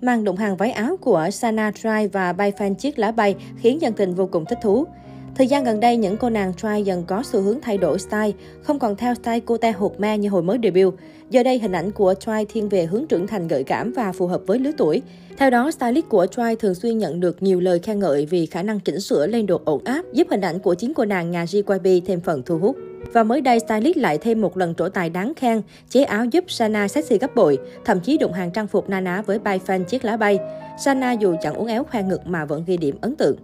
mang đụng hàng váy áo của Sana Trai và bay fan chiếc lá bay khiến dân tình vô cùng thích thú. Thời gian gần đây, những cô nàng Trai dần có xu hướng thay đổi style, không còn theo style cô te hột me như hồi mới debut. Giờ đây, hình ảnh của Trai thiên về hướng trưởng thành gợi cảm và phù hợp với lứa tuổi. Theo đó, stylist của Trai thường xuyên nhận được nhiều lời khen ngợi vì khả năng chỉnh sửa lên độ ổn áp, giúp hình ảnh của chính cô nàng nhà JYP thêm phần thu hút. Và mới đây, stylist lại thêm một lần trổ tài đáng khen, chế áo giúp Sana sexy gấp bội, thậm chí đụng hàng trang phục na ná với bay fan chiếc lá bay. Sana dù chẳng uốn éo khoe ngực mà vẫn ghi điểm ấn tượng.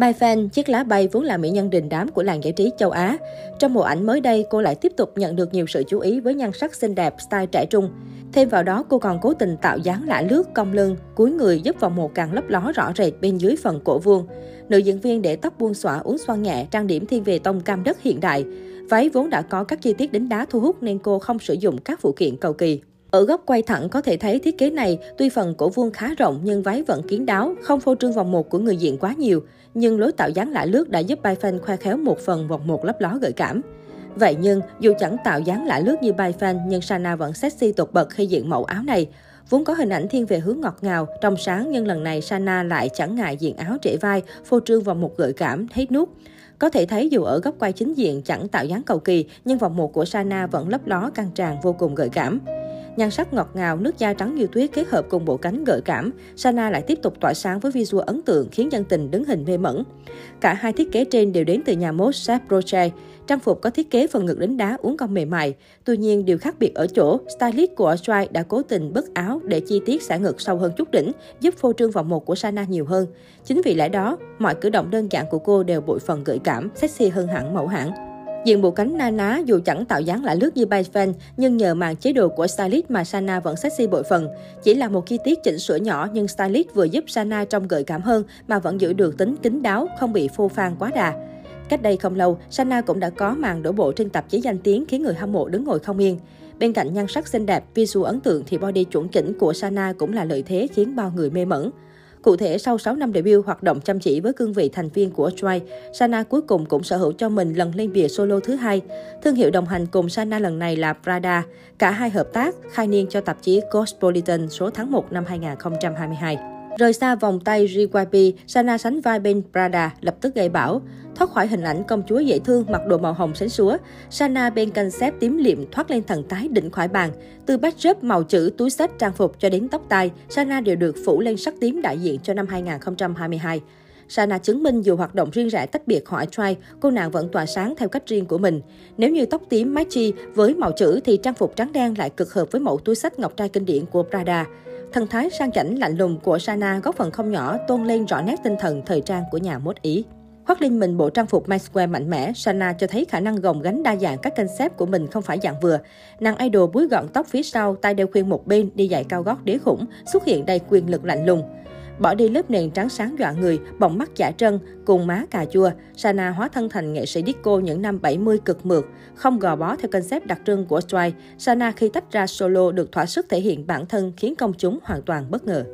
Mai Fan, chiếc lá bay vốn là mỹ nhân đình đám của làng giải trí châu Á. Trong bộ ảnh mới đây, cô lại tiếp tục nhận được nhiều sự chú ý với nhan sắc xinh đẹp, style trẻ trung. Thêm vào đó, cô còn cố tình tạo dáng lạ lướt, cong lưng, cúi người giúp vào một càng lấp ló rõ rệt bên dưới phần cổ vuông. Nữ diễn viên để tóc buông xõa uốn xoăn nhẹ, trang điểm thiên về tông cam đất hiện đại. Váy vốn đã có các chi tiết đính đá thu hút nên cô không sử dụng các phụ kiện cầu kỳ. Ở góc quay thẳng có thể thấy thiết kế này tuy phần cổ vuông khá rộng nhưng váy vẫn kín đáo, không phô trương vòng một của người diện quá nhiều. Nhưng lối tạo dáng lạ lướt đã giúp Bai Fan khoe khéo một phần vòng một lấp ló gợi cảm. Vậy nhưng, dù chẳng tạo dáng lạ lướt như Bai Fan, nhưng Sana vẫn sexy tột bậc khi diện mẫu áo này. Vốn có hình ảnh thiên về hướng ngọt ngào, trong sáng nhưng lần này Sana lại chẳng ngại diện áo trễ vai, phô trương vòng một gợi cảm, hết nút. Có thể thấy dù ở góc quay chính diện chẳng tạo dáng cầu kỳ, nhưng vòng một của Sana vẫn lấp ló căng tràn vô cùng gợi cảm. Nhan sắc ngọt ngào, nước da trắng như tuyết kết hợp cùng bộ cánh gợi cảm, Sana lại tiếp tục tỏa sáng với visual ấn tượng khiến dân tình đứng hình mê mẩn. Cả hai thiết kế trên đều đến từ nhà mốt Seth Roche. Trang phục có thiết kế phần ngực đính đá uốn cong mềm mại. Tuy nhiên, điều khác biệt ở chỗ, stylist của Joy đã cố tình bất áo để chi tiết xả ngực sâu hơn chút đỉnh, giúp phô trương vòng một của Sana nhiều hơn. Chính vì lẽ đó, mọi cử động đơn giản của cô đều bội phần gợi cảm, sexy hơn hẳn mẫu hãng. Diện bộ cánh na ná dù chẳng tạo dáng lạ lướt như Bay Fan, nhưng nhờ màn chế đồ của stylist mà Sana vẫn sexy bội phần. Chỉ là một chi tiết chỉnh sửa nhỏ nhưng stylist vừa giúp Sana trông gợi cảm hơn mà vẫn giữ được tính kín đáo, không bị phô phan quá đà. Cách đây không lâu, Sana cũng đã có màn đổ bộ trên tạp chí danh tiếng khiến người hâm mộ đứng ngồi không yên. Bên cạnh nhan sắc xinh đẹp, visual ấn tượng thì body chuẩn chỉnh của Sana cũng là lợi thế khiến bao người mê mẩn. Cụ thể, sau 6 năm debut hoạt động chăm chỉ với cương vị thành viên của Twice, Sana cuối cùng cũng sở hữu cho mình lần lên bìa solo thứ hai. Thương hiệu đồng hành cùng Sana lần này là Prada. Cả hai hợp tác khai niên cho tạp chí Cosmopolitan số tháng 1 năm 2022. Rời xa vòng tay JYP, Sana sánh vai bên Prada, lập tức gây bão. Thoát khỏi hình ảnh công chúa dễ thương mặc đồ màu hồng sánh súa, Sana bên concept tím liệm thoát lên thần tái đỉnh khỏi bàn. Từ backdrop màu chữ, túi sách, trang phục cho đến tóc tai, Sana đều được phủ lên sắc tím đại diện cho năm 2022. Sana chứng minh dù hoạt động riêng rẽ tách biệt khỏi Try, cô nàng vẫn tỏa sáng theo cách riêng của mình. Nếu như tóc tím matchy với màu chữ thì trang phục trắng đen lại cực hợp với mẫu túi sách ngọc trai kinh điển của Prada. Thần thái sang chảnh lạnh lùng của Sana góp phần không nhỏ tôn lên rõ nét tinh thần thời trang của nhà mốt Ý. Khoác lên mình bộ trang phục menswear mạnh mẽ, Sana cho thấy khả năng gồng gánh đa dạng các concept của mình không phải dạng vừa. Nàng idol búi gọn tóc phía sau, tay đeo khuyên một bên, đi giày cao gót đế khủng, xuất hiện đầy quyền lực lạnh lùng. Bỏ đi lớp nền trắng sáng dọa người, bọng mắt giả trân, cùng má cà chua, Sana hóa thân thành nghệ sĩ disco những năm 70 cực mượt, không gò bó theo concept đặc trưng của Strike. Sana khi tách ra solo được thỏa sức thể hiện bản thân khiến công chúng hoàn toàn bất ngờ.